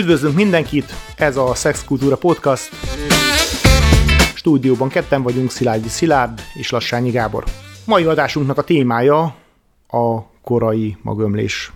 Üdvözlünk mindenkit, ez a Sex Kultúra Podcast. Stúdióban ketten vagyunk, Szilágyi Szilárd és Lassányi Gábor. Mai adásunknak a témája a korai magömlés.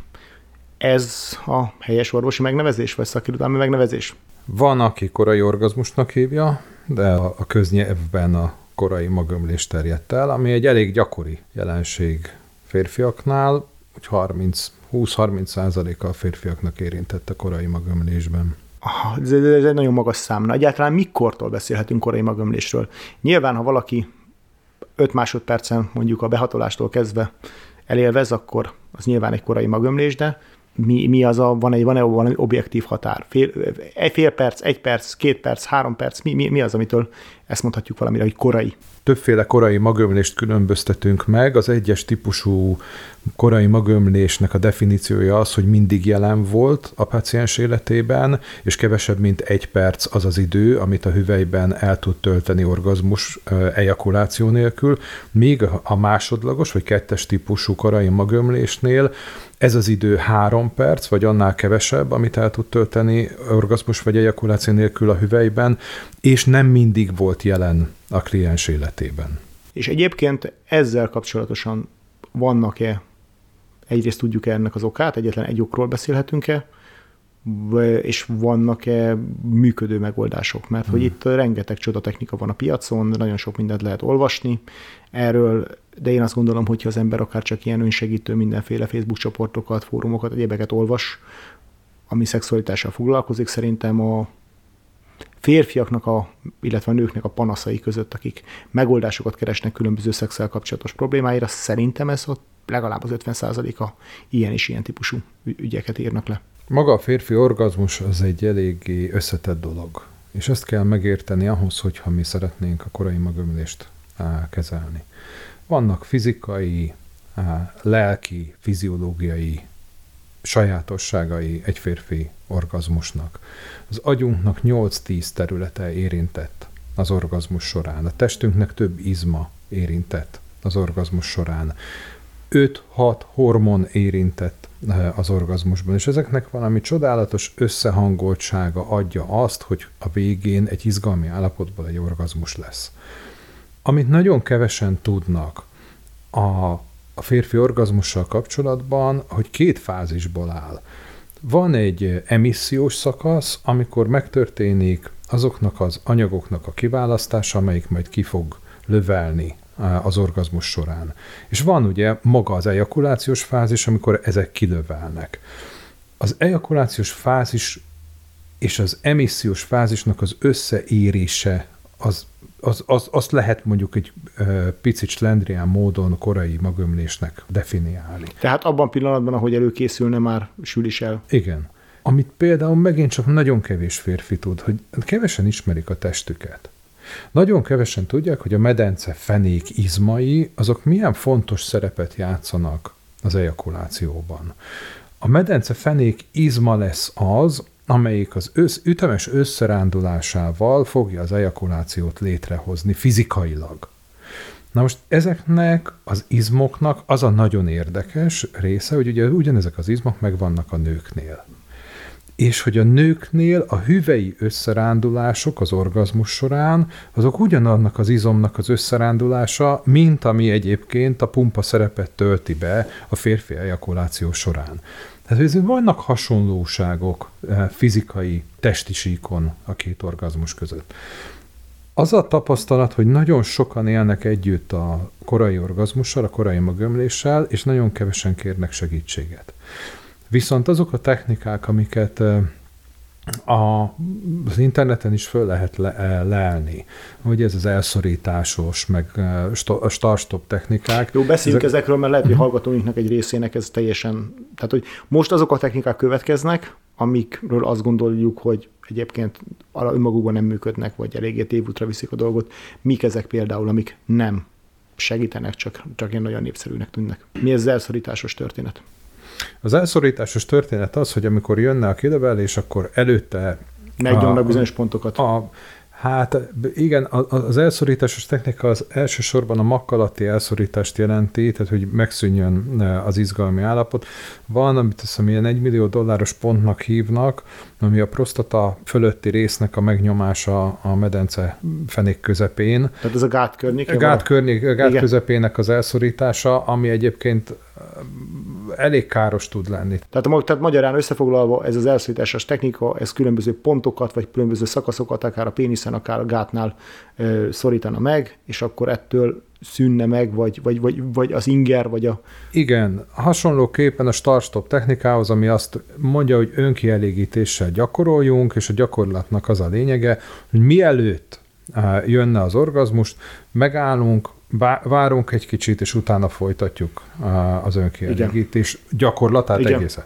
Ez a helyes orvosi megnevezés, vagy szakirodalmi megnevezés? Van, aki korai orgazmusnak hívja, de a köznyelvben a korai magömlés terjedt el, ami egy elég gyakori jelenség férfiaknál, 30 20-30 százaléka a férfiaknak érintett a korai magömlésben. Ez, egy nagyon magas szám. Egyáltalán mikortól beszélhetünk korai magömlésről? Nyilván, ha valaki 5 másodpercen mondjuk a behatolástól kezdve elélvez, akkor az nyilván egy korai magömlés, de mi, mi az a, van egy, van-e valami objektív határ? Fél, fél perc, egy perc, két perc, három perc, mi, mi, mi az, amitől ezt mondhatjuk valamire, hogy korai? Többféle korai magömlést különböztetünk meg. Az egyes típusú korai magömlésnek a definíciója az, hogy mindig jelen volt a paciens életében, és kevesebb, mint egy perc az az idő, amit a hüvelyben el tud tölteni orgazmus ejakuláció nélkül, míg a másodlagos vagy kettes típusú korai magömlésnél ez az idő három perc, vagy annál kevesebb, amit el tud tölteni orgazmus vagy ejakuláció nélkül a hüvelyben, és nem mindig volt jelen a kliens életében. És egyébként ezzel kapcsolatosan vannak-e, egyrészt tudjuk-e ennek az okát, egyetlen egy okról beszélhetünk-e, és vannak-e működő megoldások, mert hmm. hogy itt rengeteg csoda technika van a piacon, nagyon sok mindent lehet olvasni erről, de én azt gondolom, hogyha az ember akár csak ilyen önsegítő mindenféle Facebook csoportokat, fórumokat, egyébeket olvas, ami szexualitással foglalkozik, szerintem a férfiaknak, a, illetve a nőknek a panaszai között, akik megoldásokat keresnek különböző szexuál kapcsolatos problémáira, szerintem ez ott legalább az 50%-a ilyen és ilyen típusú ügyeket írnak le. Maga a férfi orgazmus az egy eléggé összetett dolog. És ezt kell megérteni ahhoz, hogyha mi szeretnénk a korai magömlést kezelni. Vannak fizikai, lelki, fiziológiai sajátosságai egy férfi orgazmusnak. Az agyunknak 8-10 területe érintett az orgazmus során. A testünknek több izma érintett az orgazmus során. 5-6 hormon érintett eh, az orgazmusban, és ezeknek valami csodálatos összehangoltsága adja azt, hogy a végén egy izgalmi állapotból egy orgazmus lesz. Amit nagyon kevesen tudnak a, a férfi orgazmussal kapcsolatban, hogy két fázisból áll. Van egy emissziós szakasz, amikor megtörténik azoknak az anyagoknak a kiválasztása, amelyik majd ki fog lövelni az orgazmus során. És van ugye maga az ejakulációs fázis, amikor ezek kilövelnek. Az ejakulációs fázis és az emissziós fázisnak az összeérése az, az, az, azt lehet mondjuk egy picit slendrián módon korai magömlésnek definiálni. Tehát abban pillanatban, ahogy előkészülne, már sül is el. Igen. Amit például megint csak nagyon kevés férfi tud, hogy kevesen ismerik a testüket. Nagyon kevesen tudják, hogy a medence fenék izmai, azok milyen fontos szerepet játszanak az ejakulációban. A medence fenék izma lesz az, amelyik az össz, ütemes összerándulásával fogja az ejakulációt létrehozni fizikailag. Na most ezeknek az izmoknak az a nagyon érdekes része, hogy ugye ugyanezek az izmok megvannak a nőknél és hogy a nőknél a hüvei összerándulások az orgazmus során, azok ugyanannak az izomnak az összerándulása, mint ami egyébként a pumpa szerepet tölti be a férfi ejakuláció során. Tehát ez vannak hasonlóságok eh, fizikai, testi síkon a két orgazmus között. Az a tapasztalat, hogy nagyon sokan élnek együtt a korai orgazmussal, a korai magömléssel, és nagyon kevesen kérnek segítséget. Viszont azok a technikák, amiket a, az interneten is föl lehet le, leelni. Hogy ez az elszorításos, meg a start-stop technikák. Jó, beszéljünk ezek... ezekről, mert lehet, hogy mhm. hallgatóinknak egy részének ez teljesen... Tehát, hogy most azok a technikák következnek, amikről azt gondoljuk, hogy egyébként önmagukban nem működnek, vagy eléggé tévútra viszik a dolgot. Mik ezek például, amik nem segítenek, csak, csak ilyen nagyon népszerűnek tűnnek. Mi ez az elszorításos történet? Az elszorításos történet az, hogy amikor jönne a kilövelés, akkor előtte megnyomnak bizonyos pontokat. A, Hát igen, az elszorításos technika az elsősorban a makkalati elszorítást jelenti, tehát hogy megszűnjön e, az izgalmi állapot. Van, amit azt hiszem, ilyen 1 millió dolláros pontnak hívnak, ami a prostata fölötti résznek a megnyomása a medence fenék közepén. Tehát ez a gát környék? A gát, környék, gát Igen. közepének az elszorítása, ami egyébként elég káros tud lenni. Tehát, tehát magyarán összefoglalva ez az elszorításos technika, ez különböző pontokat, vagy különböző szakaszokat, akár a péniszen, akár a gátnál ö, szorítana meg, és akkor ettől szűnne meg, vagy, vagy, vagy, vagy az inger, vagy a... Igen, hasonlóképpen a start-stop technikához, ami azt mondja, hogy önkielégítéssel gyakoroljunk, és a gyakorlatnak az a lényege, hogy mielőtt jönne az orgazmust, megállunk, várunk egy kicsit, és utána folytatjuk az önkielégítés gyakorlatát Igen. egészen.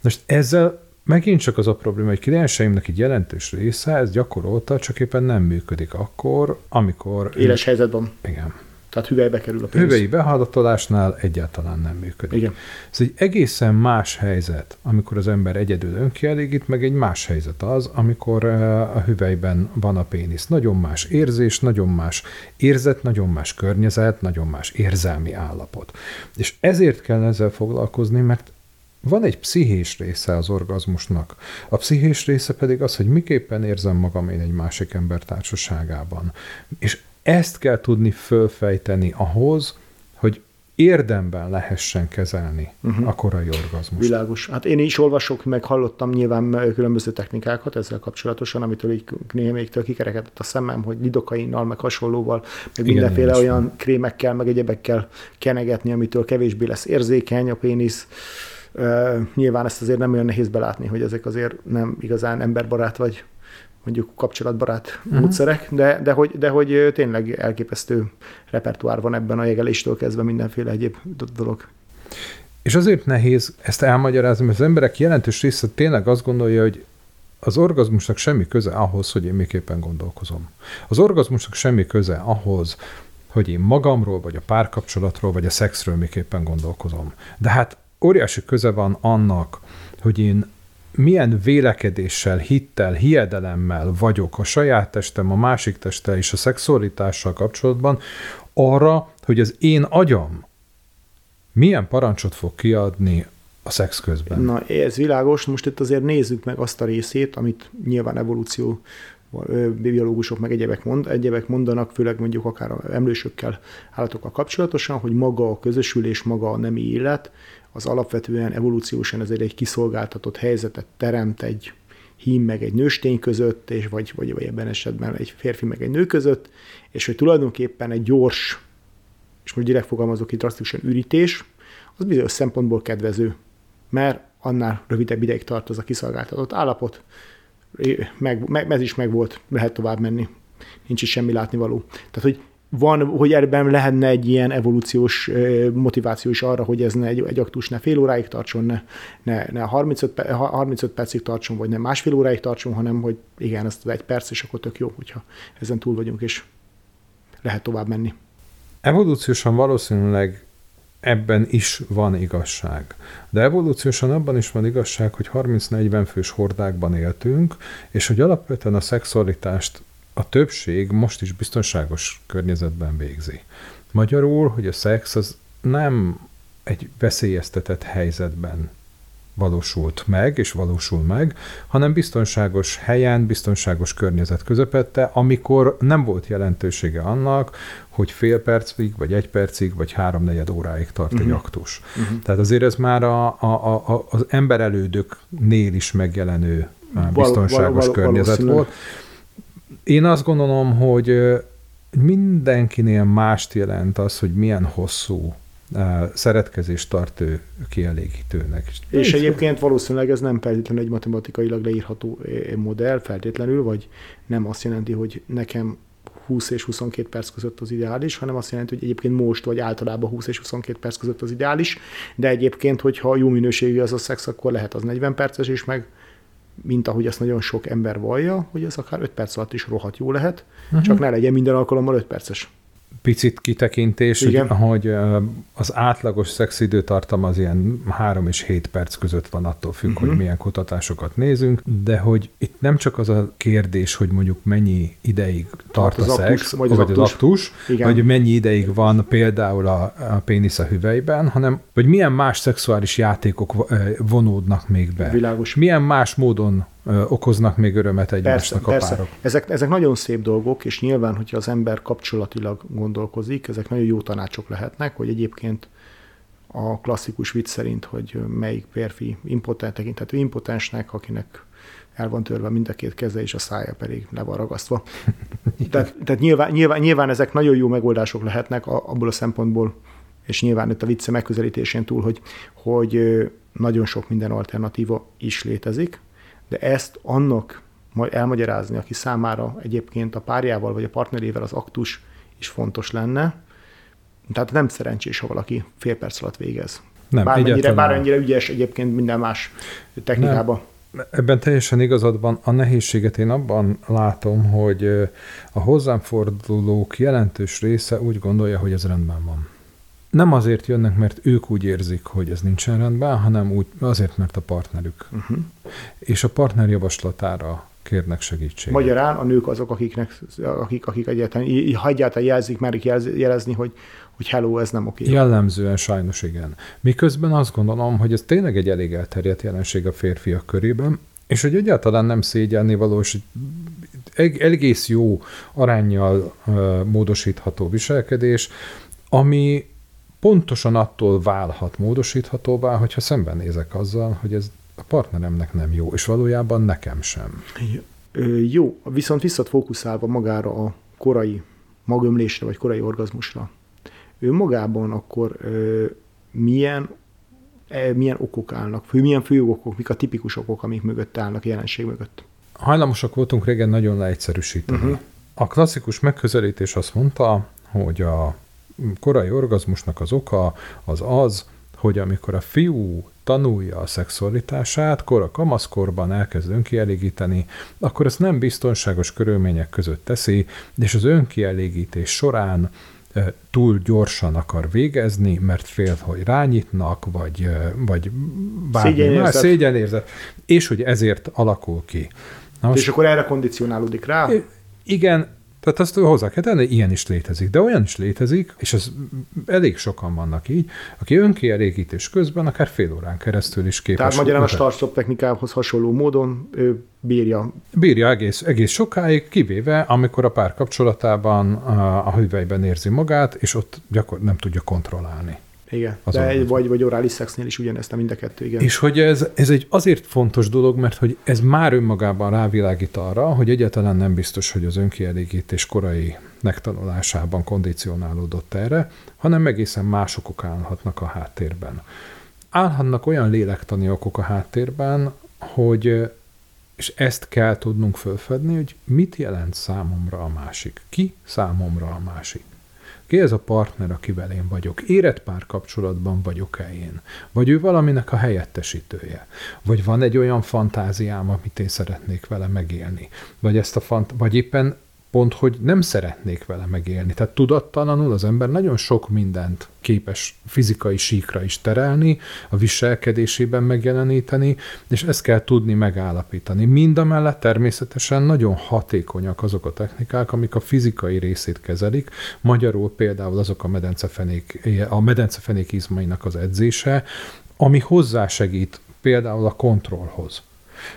Most ezzel megint csak az a probléma, hogy klienseimnek egy jelentős része ez gyakorolta, csak éppen nem működik akkor, amikor... Éles ő... helyzetben. Igen. Tehát hüvelybe kerül a pénz. Hüvelyi behadatolásnál egyáltalán nem működik. Igen. Ez egy egészen más helyzet, amikor az ember egyedül önkielégít, meg egy más helyzet az, amikor eh, a hüvelyben van a pénisz. Nagyon más érzés, nagyon más érzet, nagyon más környezet, nagyon más érzelmi állapot. És ezért kell ezzel foglalkozni, mert van egy pszichés része az orgazmusnak. A pszichés része pedig az, hogy miképpen érzem magam én egy másik ember társaságában. És ezt kell tudni fölfejteni ahhoz, hogy érdemben lehessen kezelni uh-huh. a korai orgazmust. Világos. Hát én is olvasok, meg hallottam nyilván különböző technikákat ezzel kapcsolatosan, amitől így némelyiktől kikerekedett a szemem, hogy lidokainnal, meg hasonlóval, meg Igen, mindenféle olyan van. krémekkel, meg egyebekkel kenegetni, amitől kevésbé lesz érzékeny a pénisz. Uh, nyilván ezt azért nem olyan nehéz belátni, hogy ezek azért nem igazán emberbarát vagy mondjuk kapcsolatbarát uh-huh. módszerek, de, de, hogy, de hogy tényleg elképesztő repertoár van ebben a jegeléstől kezdve mindenféle egyéb dolog. És azért nehéz ezt elmagyarázni, mert az emberek jelentős része tényleg azt gondolja, hogy az orgazmusnak semmi köze ahhoz, hogy én miképpen gondolkozom. Az orgazmusnak semmi köze ahhoz, hogy én magamról, vagy a párkapcsolatról, vagy a szexről miképpen gondolkozom. De hát óriási köze van annak, hogy én milyen vélekedéssel, hittel, hiedelemmel vagyok a saját testem, a másik testtel és a szexualitással kapcsolatban, arra, hogy az én agyam milyen parancsot fog kiadni a szex közben. Na, ez világos. Most itt azért nézzük meg azt a részét, amit nyilván evolúció biológusok meg egyebek, mond, egyebek mondanak, főleg mondjuk akár emlősökkel, állatokkal kapcsolatosan, hogy maga a közösülés, maga a nemi élet, az alapvetően evolúciósan ezért egy kiszolgáltatott helyzetet teremt egy hím meg egy nőstény között, és vagy, vagy, vagy ebben esetben egy férfi meg egy nő között, és hogy tulajdonképpen egy gyors, és most direkt fogalmazok itt drasztikusan ürítés, az bizonyos szempontból kedvező, mert annál rövidebb ideig tart az a kiszolgáltatott állapot, meg, meg, ez is megvolt, lehet tovább menni, nincs is semmi látnivaló. Tehát, hogy van, hogy ebben lehetne egy ilyen evolúciós motiváció is arra, hogy ez ne egy, egy aktus ne fél óráig tartson, ne, ne, ne 35, 35 percig tartson, vagy nem másfél óráig tartson, hanem hogy igen, ez egy perc, és akkor tök jó, hogyha ezen túl vagyunk, és lehet tovább menni. Evolúciósan valószínűleg ebben is van igazság. De evolúciósan abban is van igazság, hogy 30-40 fős hordákban éltünk, és hogy alapvetően a szexualitást a többség most is biztonságos környezetben végzi. Magyarul, hogy a szex az nem egy veszélyeztetett helyzetben valósult meg, és valósul meg, hanem biztonságos helyen, biztonságos környezet közepette, amikor nem volt jelentősége annak, hogy fél percig, vagy egy percig, vagy háromnegyed óráig tart uh-huh. egy mhm. aktus. Uh-huh. Tehát azért ez már a, a, a, az emberelődöknél is megjelenő biztonságos val, val, val, környezet volt. Én azt gondolom, hogy mindenkinél mást jelent az, hogy milyen hosszú szeretkezést tart ő kielégítőnek. És egyébként valószínűleg ez nem feltétlenül egy matematikailag leírható modell feltétlenül, vagy nem azt jelenti, hogy nekem 20 és 22 perc között az ideális, hanem azt jelenti, hogy egyébként most vagy általában 20 és 22 perc között az ideális, de egyébként, hogyha jó minőségű az a szex, akkor lehet az 40 perces is, meg mint ahogy ezt nagyon sok ember vallja, hogy ez akár 5 perc alatt is rohadt jó lehet, uh-huh. csak ne legyen minden alkalommal 5 perces. Picit kitekintés, Igen. hogy, hogy az átlagos szexidőtartam az ilyen 3 és 7 perc között van, attól függ, Mhm. uh-huh. hogy milyen kutatásokat nézünk, de hogy itt nem csak az a kérdés, hogy mondjuk mennyi ideig tart az a szex, vagy vagy az Igen. vagy mennyi ideig van például a, a pénisz a hüvelyben, hanem vagy milyen más szexuális játékok vonódnak még be. Világos. Milyen más módon okoznak még örömet Persze, egymásnak a persze. párok. Ezek, ezek nagyon szép dolgok, és nyilván, hogyha az ember kapcsolatilag gondolkozik, ezek nagyon jó tanácsok lehetnek, hogy egyébként a klasszikus vicc szerint, hogy melyik férfi impotent tekintető impotensnek, akinek el van törve mind a két keze, és a szája pedig le van ragasztva. tehát tehát nyilván, nyilván, nyilván ezek nagyon jó megoldások lehetnek a- abból a szempontból, és nyilván itt a vicce megközelítésén túl, hogy, hogy nagyon sok minden alternatíva is létezik, de ezt annak majd elmagyarázni, aki számára egyébként a párjával vagy a partnerével az aktus is fontos lenne, tehát nem szerencsés, ha valaki fél perc alatt végez. Nem, bármennyire, bármennyire ügyes egyébként minden más technikában. Ebben teljesen igazad van. A nehézséget én abban látom, hogy a hozzám fordulók jelentős része úgy gondolja, hogy ez rendben van. Nem azért jönnek, mert ők úgy érzik, hogy ez nincsen rendben, hanem úgy azért, mert a partnerük. Uh-huh. És a partner javaslatára kérnek segítséget. Magyarán a nők azok, akiknek, akik, akik egyáltalán, ha egyáltalán jelzik, merik jelezni, hogy, hogy hello, ez nem oké. Jellemzően sajnos igen. Miközben azt gondolom, hogy ez tényleg egy elég elterjedt jelenség a férfiak körében, és hogy egyáltalán nem szégyelni való, és egész jó arányjal módosítható viselkedés, ami pontosan attól válhat módosíthatóvá, hogyha szembenézek azzal, hogy ez a partneremnek nem jó, és valójában nekem sem. Jó, viszont visszat fókuszálva magára a korai magömlésre, vagy korai orgazmusra. Ő magában akkor milyen, e, milyen okok állnak, fő, milyen fő okok, mik a tipikus okok, amik mögött állnak jelenség mögött. Hajlamosak voltunk régen nagyon leegyszerűsíteni. Uh-huh. A klasszikus megközelítés azt mondta, hogy a korai orgazmusnak az oka az az, hogy amikor a fiú tanulja a szexualitását, kora kamaszkorban elkezd önkielégíteni, akkor ezt nem biztonságos körülmények között teszi, és az önkielégítés során e, túl gyorsan akar végezni, mert fél, hogy rányitnak, vagy, e, vagy bármi Szégyenérzet. más szégyenérzet, és hogy ezért alakul ki. Na És akkor erre kondicionálódik rá? Igen, tehát azt hozzá kell tenni, ilyen is létezik, de olyan is létezik, és ez elég sokan vannak így, aki önkielégítés közben akár fél órán keresztül is képes. Tehát magyarán a start technikához hasonló módon ő bírja. Bírja egész, egész sokáig, kivéve amikor a pár kapcsolatában a, a hüvelyben érzi magát, és ott gyakor nem tudja kontrollálni. Igen. De, orgazmus. vagy, vagy orális szexnél is ugyanezt, mind a kettő, igen. És hogy ez, ez egy azért fontos dolog, mert hogy ez már önmagában rávilágít arra, hogy egyáltalán nem biztos, hogy az önkielégítés korai megtanulásában kondicionálódott erre, hanem egészen más okok állhatnak a háttérben. Állhatnak olyan lélektani okok a háttérben, hogy és ezt kell tudnunk fölfedni, hogy mit jelent számomra a másik. Ki számomra a másik? Ki ez a partner, akivel én vagyok? Érett párkapcsolatban vagyok-e én? Vagy ő valaminek a helyettesítője? Vagy van egy olyan fantáziám, amit én szeretnék vele megélni? Vagy, ezt a fant- vagy éppen pont, hogy nem szeretnék vele megélni. Tehát tudattalanul az ember nagyon sok mindent képes fizikai síkra is terelni, a viselkedésében megjeleníteni, és ezt kell tudni megállapítani. Mindamellett természetesen nagyon hatékonyak azok a technikák, amik a fizikai részét kezelik, magyarul például azok a medencefenék, a medencefenék izmainak az edzése, ami hozzásegít például a kontrollhoz.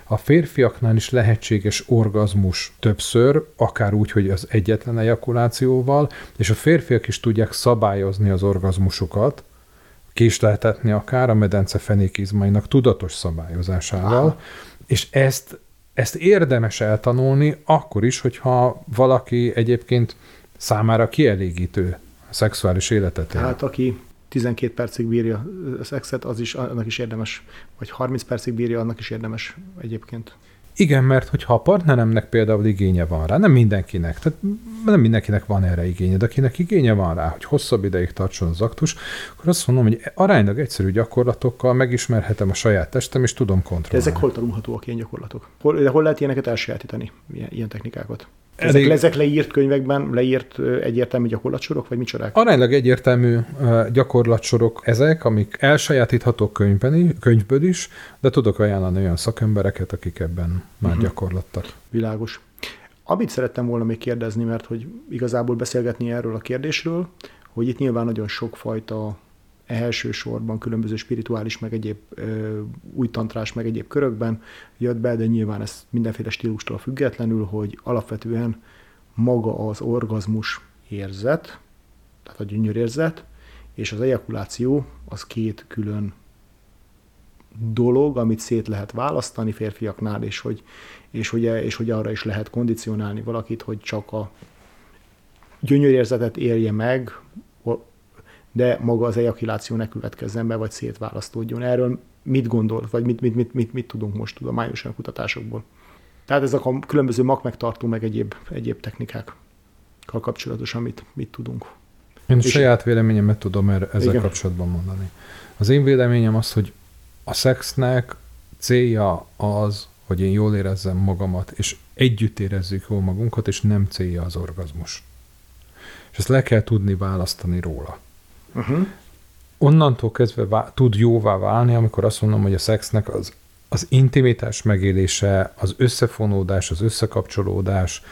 A férfiaknál is lehetséges orgazmus többször, akár úgy, hogy az egyetlen ejakulációval, és a férfiak is tudják szabályozni az orgazmusokat, késleltetni akár a medence fenékizmainak tudatos szabályozásával, Aha. és ezt, ezt érdemes eltanulni akkor is, hogyha valaki egyébként számára kielégítő szexuális életet él. Tehát aki 12 percig bírja a szexet, az is, annak is érdemes, vagy 30 percig bírja, annak is érdemes egyébként. Igen, mert hogyha a partneremnek például igénye van rá, nem mindenkinek, tehát nem mindenkinek van erre igénye, de akinek igénye van rá, hogy hosszabb ideig tartson az aktus, akkor azt mondom, hogy aránylag egyszerű gyakorlatokkal megismerhetem a saját testem, és tudom De kontrollálni. ezek hol tanulhatóak ilyen gyakorlatok? Hol, de hol lehet ilyeneket elsajátítani, ilyen, ilyen technikákat? Ezek, elég... ezek leírt könyvekben, leírt egyértelmű gyakorlatsorok, vagy micsodák? Aránylag egyértelmű gyakorlatsorok ezek, amik elsajátíthatók könyvben, könyvből is, de tudok ajánlani olyan szakembereket, akik ebben már uh-huh. gyakorlattak. Világos. Amit szerettem volna még kérdezni, mert hogy igazából beszélgetni erről a kérdésről, hogy itt nyilván nagyon sokfajta elsősorban különböző spirituális, meg egyéb új tantrás, meg egyéb körökben jött be, de nyilván ez mindenféle stílustól függetlenül, hogy alapvetően maga az orgazmus érzet, tehát a gyönyörérzet, és az ejakuláció az két külön dolog, amit szét lehet választani férfiaknál, és hogy, és hogy, és hogy arra is lehet kondicionálni valakit, hogy csak a gyönyörérzetet érje meg, de maga az ejakuláció ne következzen be, vagy szétválasztódjon. Erről mit gondolt, vagy mit, mit, mit, mit, mit tudunk most tudományosan kutatásokból? Tehát ezek a különböző mak megtartó, meg egyéb, egyéb technikákkal kapcsolatosan mit, mit tudunk. Én a saját véleményemet tudom erre, ezzel igen. kapcsolatban mondani. Az én véleményem az, hogy a szexnek célja az, hogy én jól érezzem magamat, és együtt érezzük jól magunkat, és nem célja az orgazmus. És ezt le kell tudni választani róla. Uh-huh. Onnantól kezdve vá- tud jóvá válni, amikor azt mondom, hogy a szexnek az, az intimitás megélése, az összefonódás, az összekapcsolódás,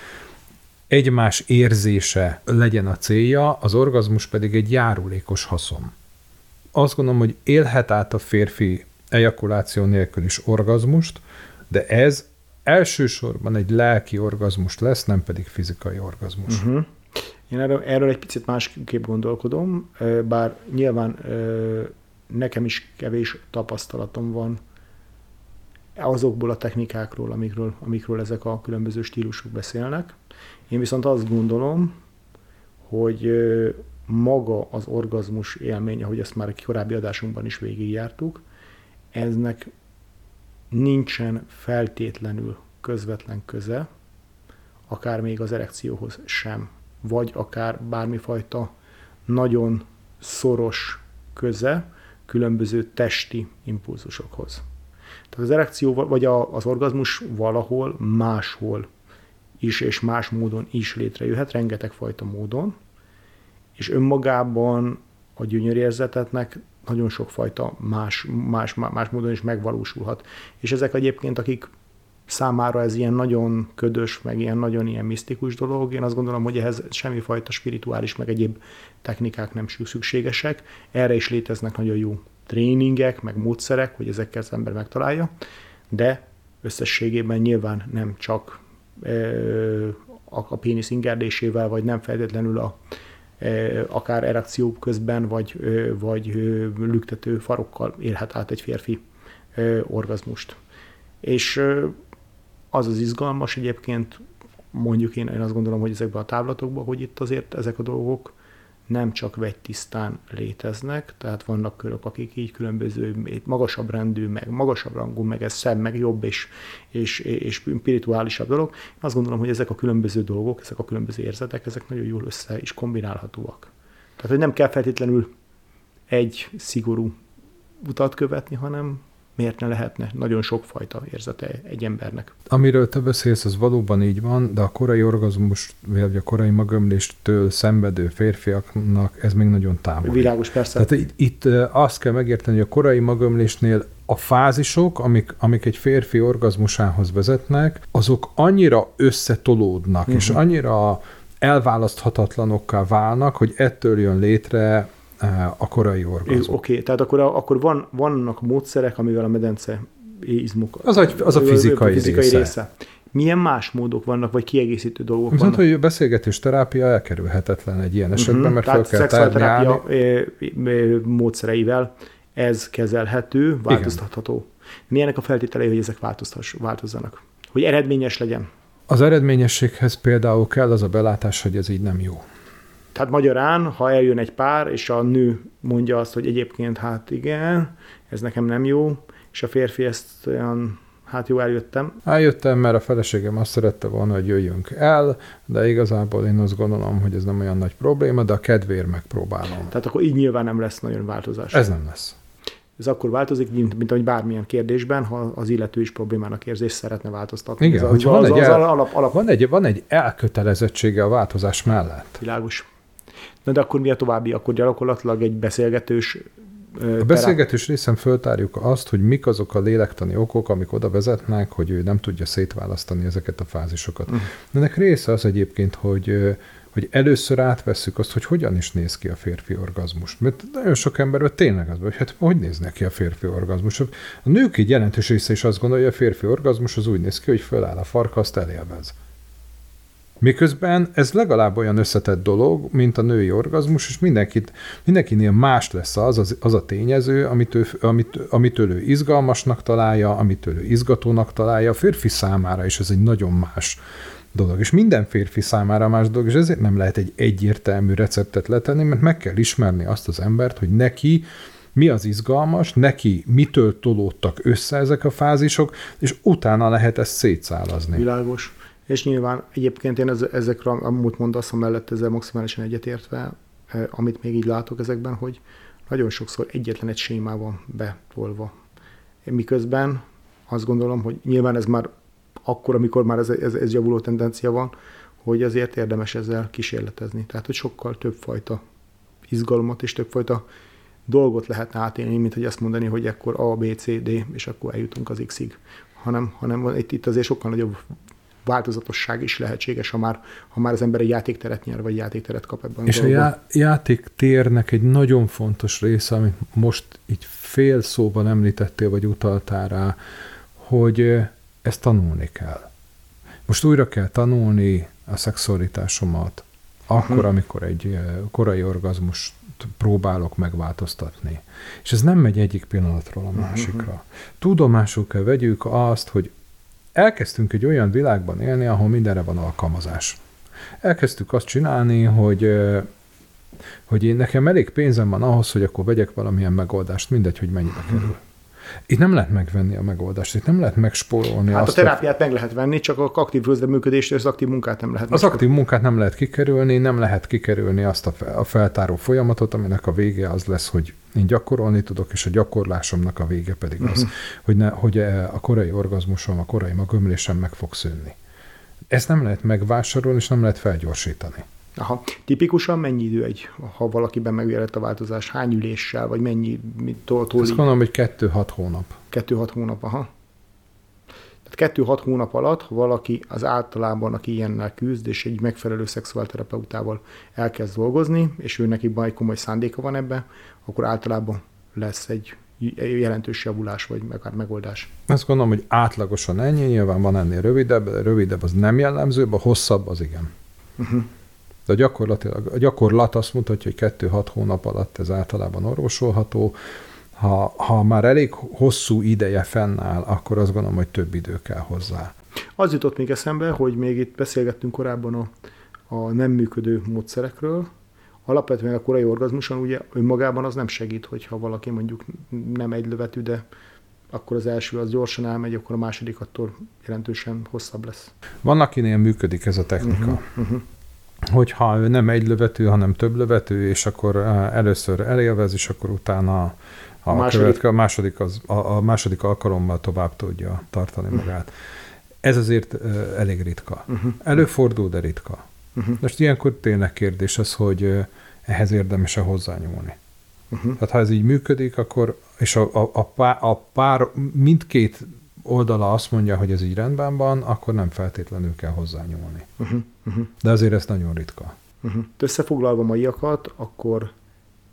egymás érzése legyen a célja, az orgazmus pedig egy járulékos haszon. Azt gondolom, hogy élhet át a férfi ejakuláció nélkül is orgazmust, de ez elsősorban egy lelki orgazmus lesz, nem pedig fizikai orgazmus. Uh-huh. Én erről, erről egy picit másképp gondolkodom, bár nyilván nekem is kevés tapasztalatom van azokból a technikákról, amikről, amikről ezek a különböző stílusok beszélnek. Én viszont azt gondolom, hogy maga az orgazmus élmény, ahogy ezt már egy korábbi adásunkban is végigjártuk, eznek nincsen feltétlenül közvetlen köze, akár még az erekcióhoz sem vagy akár bármifajta nagyon szoros köze különböző testi impulzusokhoz. Tehát az erekció vagy az orgazmus valahol máshol is és más módon is létrejöhet, rengeteg fajta módon, és önmagában a gyönyörérzetetnek nagyon sok fajta más, más, más módon is megvalósulhat. És ezek egyébként, akik számára ez ilyen nagyon ködös, meg ilyen nagyon ilyen misztikus dolog. Én azt gondolom, hogy ehhez semmifajta spirituális, meg egyéb technikák nem szükségesek. Erre is léteznek nagyon jó tréningek, meg módszerek, hogy ezekkel az ember megtalálja, de összességében nyilván nem csak a pénisz ingerdésével, vagy nem feltétlenül a, akár erekció közben, vagy, vagy lüktető farokkal érhet át egy férfi orgazmust. És az az izgalmas egyébként, mondjuk én, én azt gondolom, hogy ezekben a táblatokban, hogy itt azért ezek a dolgok nem csak vegytisztán léteznek, tehát vannak körök, akik így különböző, magasabb rendű, meg magasabb rangú, meg ez szebb, meg jobb és, és, és spirituálisabb dolog. Én azt gondolom, hogy ezek a különböző dolgok, ezek a különböző érzetek, ezek nagyon jól össze is kombinálhatóak. Tehát, hogy nem kell feltétlenül egy szigorú utat követni, hanem miért ne lehetne nagyon sokfajta érzete egy embernek. Amiről te beszélsz, az valóban így van, de a korai orgazmus, vagy a korai magömléstől szenvedő férfiaknak ez még nagyon távol. Világos, persze. Tehát itt, itt azt kell megérteni, hogy a korai magömlésnél a fázisok, amik, amik egy férfi orgazmusához vezetnek, azok annyira összetolódnak, uh-huh. és annyira elválaszthatatlanokká válnak, hogy ettől jön létre a korai orgazmus. Oké, okay, tehát akkor, akkor van, vannak módszerek, amivel a medence izmok... Az a, az a fizikai, a fizikai része. része. Milyen más módok vannak, vagy kiegészítő dolgok Viszont, vannak? hogy beszélgetés terápia elkerülhetetlen egy ilyen esetben, uh-huh. mert Tehát fel kell terápia módszereivel ez kezelhető, változtatható. Igen. Milyenek a feltételei, hogy ezek változzanak? Hogy eredményes legyen? Az eredményességhez például kell az a belátás, hogy ez így nem jó. Tehát magyarán, ha eljön egy pár, és a nő mondja azt, hogy egyébként hát igen, ez nekem nem jó, és a férfi ezt olyan, hát jó, eljöttem. Eljöttem, mert a feleségem azt szerette volna, hogy jöjjünk el, de igazából én azt gondolom, hogy ez nem olyan nagy probléma, de a kedvéért megpróbálom. Tehát akkor így nyilván nem lesz nagyon változás. Ez nem lesz. Ez akkor változik, mint, mint ahogy bármilyen kérdésben, ha az illető is problémának érzi, és szeretne változtatni. Igen, ez hogy az, van, az, egy az, el, alap, alap. Van, egy, van egy elkötelezettsége a változás mellett. Világos. Na de akkor mi a további? Akkor gyakorlatilag egy beszélgetős a beszélgetős részen föltárjuk azt, hogy mik azok a lélektani okok, amik oda vezetnek, hogy ő nem tudja szétválasztani ezeket a fázisokat. Mm. Ennek része az egyébként, hogy hogy először átvesszük azt, hogy hogyan is néz ki a férfi orgazmus. Mert nagyon sok emberben tényleg az, hogy hát hogy néz neki a férfi orgazmus. A nők egy jelentős része is azt gondolja, hogy a férfi orgazmus az úgy néz ki, hogy föláll a farka, azt elélvez. Miközben ez legalább olyan összetett dolog, mint a női orgazmus, és mindenkit, mindenkinél más lesz az, az, az a tényező, amit ő, amit, amitől ő izgalmasnak találja, amitől ő izgatónak találja. A férfi számára is ez egy nagyon más dolog. És minden férfi számára más dolog, és ezért nem lehet egy egyértelmű receptet letenni, mert meg kell ismerni azt az embert, hogy neki mi az izgalmas, neki mitől tolódtak össze ezek a fázisok, és utána lehet ezt szétszálazni. Világos. És nyilván egyébként én ezekre, amúgy mondasz, mellett ezzel maximálisan egyetértve, eh, amit még így látok ezekben, hogy nagyon sokszor egyetlen egy sémában betolva. Miközben azt gondolom, hogy nyilván ez már akkor, amikor már ez, ez, ez javuló tendencia van, hogy azért érdemes ezzel kísérletezni. Tehát, hogy sokkal többfajta izgalmat és többfajta dolgot lehetne átélni, mint hogy azt mondani, hogy akkor A, B, C, D, és akkor eljutunk az X-ig. Hanem, hanem itt, itt azért sokkal nagyobb változatosság is lehetséges, ha már, ha már az ember egy játékteret nyer, vagy játékteret kap ebben. És a, a já- játéktérnek egy nagyon fontos része, amit most így fél szóban említettél, vagy utaltál rá, hogy ezt tanulni kell. Most újra kell tanulni a szexualitásomat, akkor, uh-huh. amikor egy korai orgazmus próbálok megváltoztatni. És ez nem megy egyik pillanatról a másikra. Uh-huh. Tudomásul kell vegyük azt, hogy elkezdtünk egy olyan világban élni, ahol mindenre van alkalmazás. Elkezdtük azt csinálni, hogy hogy én nekem elég pénzem van ahhoz, hogy akkor vegyek valamilyen megoldást, mindegy, hogy mennyibe kerül. Itt nem lehet megvenni a megoldást, itt nem lehet megspórolni. Hát azt, a terápiát hogy... meg lehet venni, csak a aktív közreműködést, az aktív munkát nem lehet. Az aktív munkát nem lehet kikerülni, nem lehet kikerülni azt a, fel, a feltáró folyamatot, aminek a vége az lesz, hogy én gyakorolni tudok, és a gyakorlásomnak a vége pedig az, uh-huh. hogy, ne, hogy e, a korai orgazmusom, a korai magömlésem meg fog szűnni. Ezt nem lehet megvásárolni, és nem lehet felgyorsítani. Aha. Tipikusan mennyi idő egy, ha valakiben megjelent a változás? Hány üléssel, vagy mennyi? Tól, tól Azt gondolom, hogy kettő-hat hónap. Kettő-hat hónap, aha. Tehát kettő-hat hónap alatt, ha valaki az általában, aki ilyennel küzd, és egy megfelelő szexuálterapeutával elkezd dolgozni, és ő neki baj komoly szándéka van ebbe, akkor általában lesz egy jelentős javulás, vagy akár megoldás. Azt gondolom, hogy átlagosan ennyi, nyilván van ennél rövidebb, rövidebb az nem jellemző, a hosszabb az igen. Uh-huh. De a, gyakorlatilag, a gyakorlat azt mutatja, hogy 2-6 hónap alatt ez általában orvosolható. Ha, ha már elég hosszú ideje fennáll, akkor azt gondolom, hogy több idő kell hozzá. Az jutott még eszembe, hogy még itt beszélgettünk korábban a, a nem működő módszerekről. Alapvetően a korai orgazmuson ugye önmagában az nem segít, hogyha valaki mondjuk nem egy lövetű, de akkor az első az gyorsan elmegy, akkor a második attól jelentősen hosszabb lesz. Van, akinél működik ez a technika. Uh-huh, uh-huh hogyha ő nem egy lövető, hanem több lövető, és akkor először elélvez, és akkor utána a, második, követke, a, második, az, a, a második alkalommal tovább tudja tartani uh-huh. magát. Ez azért uh, elég ritka. Uh-huh. Előfordul, de ritka. Uh-huh. Most ilyenkor tényleg kérdés az, hogy uh, ehhez érdemes-e hozzányúlni. Uh-huh. Tehát ha ez így működik, akkor, és a, a, a, pár, a pár mindkét oldala azt mondja, hogy ez így rendben van, akkor nem feltétlenül kell hozzányúlni. Uh-huh, uh-huh. De azért ez nagyon ritka. Uh-huh. Összefoglalva maiakat, akkor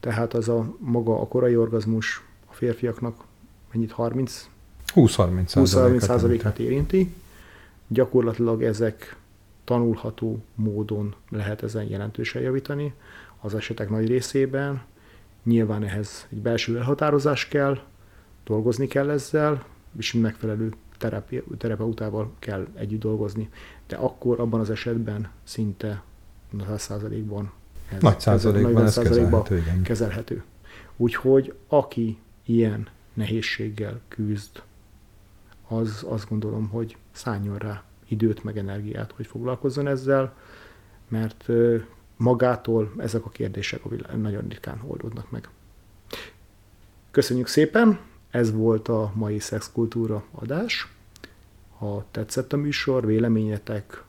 tehát az a maga a korai orgazmus a férfiaknak mennyit 30? 20-30 százalékát érinti. Gyakorlatilag ezek tanulható módon lehet ezen jelentősen javítani. Az esetek nagy részében nyilván ehhez egy belső elhatározás kell, dolgozni kell ezzel, és megfelelő terapi, terapeutával kell együtt dolgozni. De akkor abban az esetben szinte 100%-ban ez, nagy százalékban ez, kezelhető, igen. kezelhető. Úgyhogy aki ilyen nehézséggel küzd, az azt gondolom, hogy szálljon rá időt, meg energiát, hogy foglalkozzon ezzel, mert magától ezek a kérdések nagyon ritkán oldódnak meg. Köszönjük szépen, ez volt a mai szexkultúra adás. Ha tetszett a műsor, véleményetek,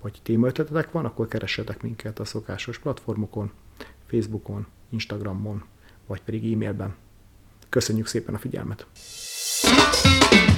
vagy témaötletetek van, akkor keressetek minket a szokásos platformokon, Facebookon, Instagramon, vagy pedig e-mailben. Köszönjük szépen a figyelmet! thank you